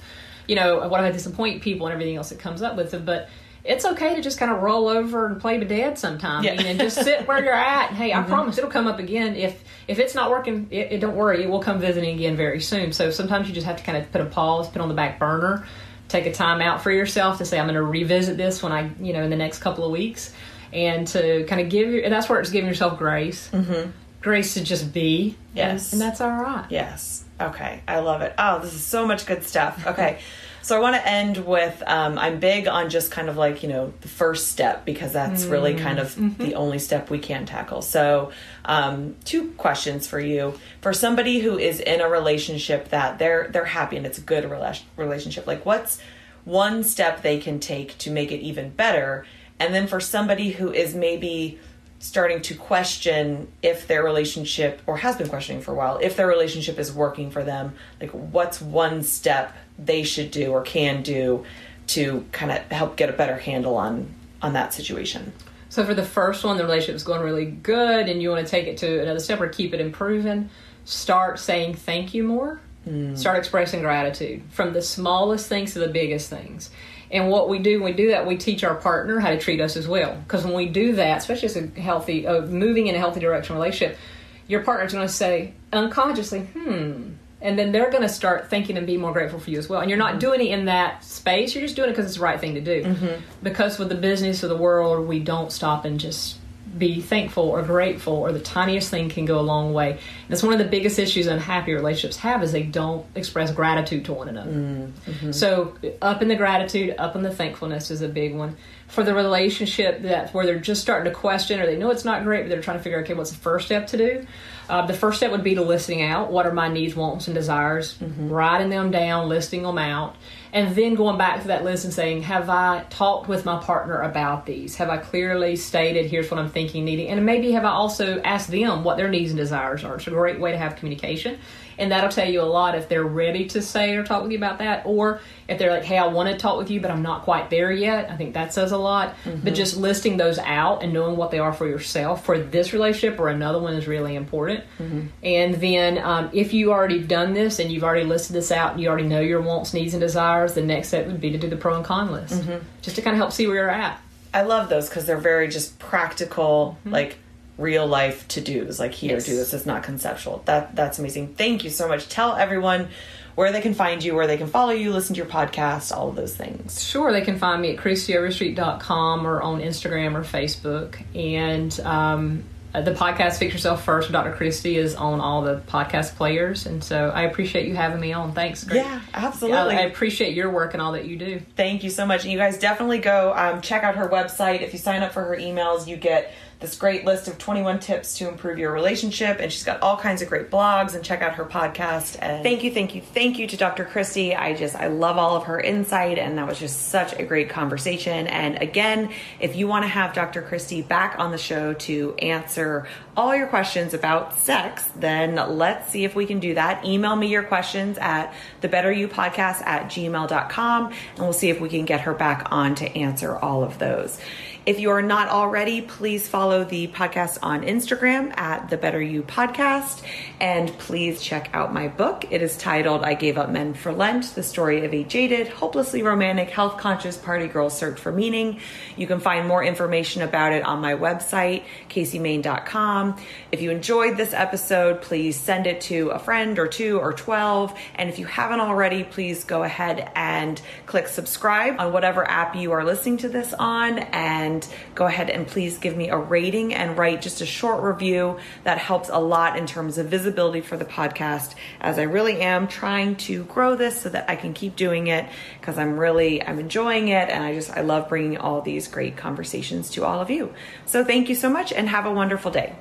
you know what if i disappoint people and everything else that comes up with it but it's okay to just kind of roll over and play dead sometimes yeah. and just sit where you're at. Hey, I mm-hmm. promise it'll come up again. If if it's not working, it, it, don't worry, it will come visiting again very soon. So sometimes you just have to kind of put a pause, put on the back burner, take a time out for yourself to say, I'm going to revisit this when I, you know, in the next couple of weeks and to kind of give you and that's where it's giving yourself grace. Mm-hmm. grace to just be. Yes. And, and, that's all right. Yes. Okay. I love it. Oh this is so much good stuff. Okay. So i want to end with um, i'm big on just kind of like you know the first step because that's mm-hmm. really kind of mm-hmm. the only step we can tackle. So um, two questions for you. For somebody who is in a relationship that they're they're happy and it's a good relationship like what's one step they can take to make it even better and then for somebody who is maybe starting to question if their relationship or has been questioning for a while if their relationship is working for them like what's one step they should do or can do to kind of help get a better handle on on that situation? So for the first one the relationship is going really good and you want to take it to another step or keep it improving start saying thank you more. Mm. start expressing gratitude from the smallest things to the biggest things and what we do when we do that, we teach our partner how to treat us as well. Because when we do that, especially as a healthy, uh, moving in a healthy direction relationship, your partner's going to say unconsciously, hmm. And then they're going to start thinking and be more grateful for you as well. And you're not mm-hmm. doing it in that space. You're just doing it because it's the right thing to do. Mm-hmm. Because with the business of the world, we don't stop and just be thankful or grateful or the tiniest thing can go a long way. And that's one of the biggest issues unhappy relationships have is they don't express gratitude to one another. Mm-hmm. So up in the gratitude, up in the thankfulness is a big one. For the relationship that where they're just starting to question or they know it's not great, but they're trying to figure out okay, what's the first step to do? Uh, the first step would be to listing out what are my needs, wants, and desires, mm-hmm. writing them down, listing them out, and then going back to that list and saying, Have I talked with my partner about these? Have I clearly stated, Here's what I'm thinking, needing? And maybe have I also asked them what their needs and desires are? It's a great way to have communication and that'll tell you a lot if they're ready to say or talk with you about that or if they're like hey i want to talk with you but i'm not quite there yet i think that says a lot mm-hmm. but just listing those out and knowing what they are for yourself for this relationship or another one is really important mm-hmm. and then um, if you already done this and you've already listed this out and you already know your wants needs and desires the next step would be to do the pro and con list mm-hmm. just to kind of help see where you're at i love those because they're very just practical mm-hmm. like real life to dos like here yes. do this it's not conceptual that that's amazing thank you so much tell everyone where they can find you where they can follow you listen to your podcast all of those things sure they can find me at kristieoverstreet.com or on instagram or facebook and um, uh, the podcast Fix Yourself First with Dr. Kristie is on all the podcast players. And so I appreciate you having me on. Thanks. Great. Yeah, absolutely. I, I, appreciate your work and all that you do. Thank you so much. And you guys definitely go um, check out her website. If you sign up for her emails, you get this great list of 21 tips to improve your relationship and she's got all kinds of great blogs and check out her podcast and thank you thank you thank you to dr Kristie i just i love all of her insight and that was just such a great conversation. And again if you want to have dr Kristie back on the show to answer all your questions about sex then let's see if we can do that. Email me your questions at the better you podcast at gmail.com and we'll see if we can get her back on to answer all of those If you are not already, please follow the podcast on Instagram at the Better You Podcast. And please check out my book. It is titled I Gave Up Men for Lent The Story of a Jaded, Hopelessly Romantic, Health Conscious Party Girl's Search for Meaning. You can find more information about it on my website, CaseyMain.com. If you enjoyed this episode, please send it to a friend or two or 12. And if you haven't already, please go ahead and click subscribe on whatever app you are listening to this on. And go ahead and please give me a rating and write just a short review. That helps a lot in terms of visibility for the podcast, as I really am trying to grow this so that I can keep doing it because I'm really I'm enjoying it and I just I love bringing all these great conversations to all of you. So thank you so much and have a wonderful day.